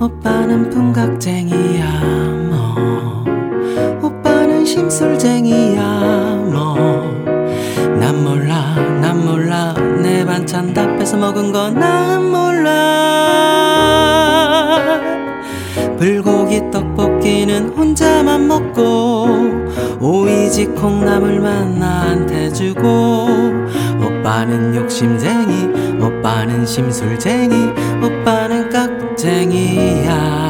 오빠는 풍각쟁이야 뭐. 오빠는 심술쟁이야 뭐. 난 몰라 난 몰라. 내 반찬 다 뺏어 먹은 거 난 몰라. 불고기 떡볶이는 혼자만 먹고 오이지 콩나물만 나한테 주고. 오빠는 욕심쟁이 오빠는 심술쟁이 오빠는 깍쟁이야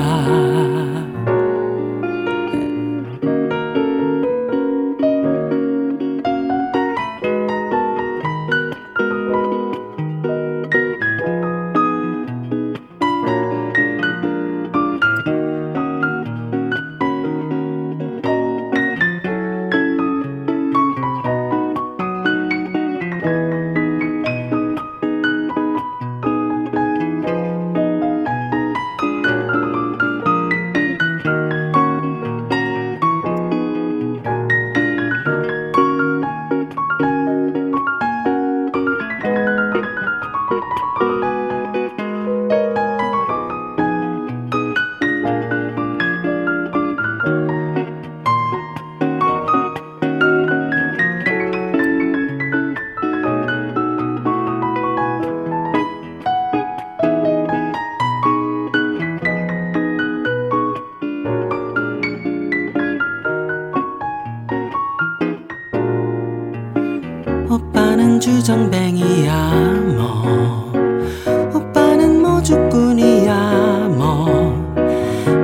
오빠는 주정뱅이야 뭐. 오빠는 모주꾼이야 뭐.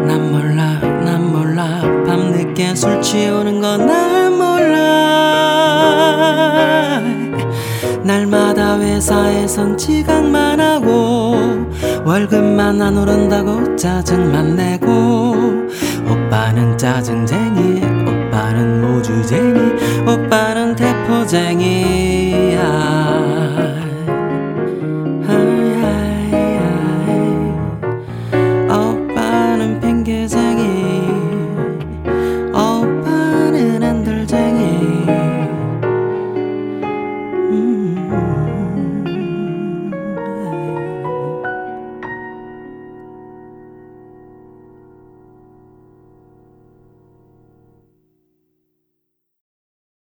난 몰라 난 몰라. 밤늦게 술 취우는 거난 몰라. 날마다 회사에선 지각만 하고 월급만 안 오른다고 짜증만 내고 오빠는 짜증쟁이 오빠는 모주쟁이 오빠는 대포쟁이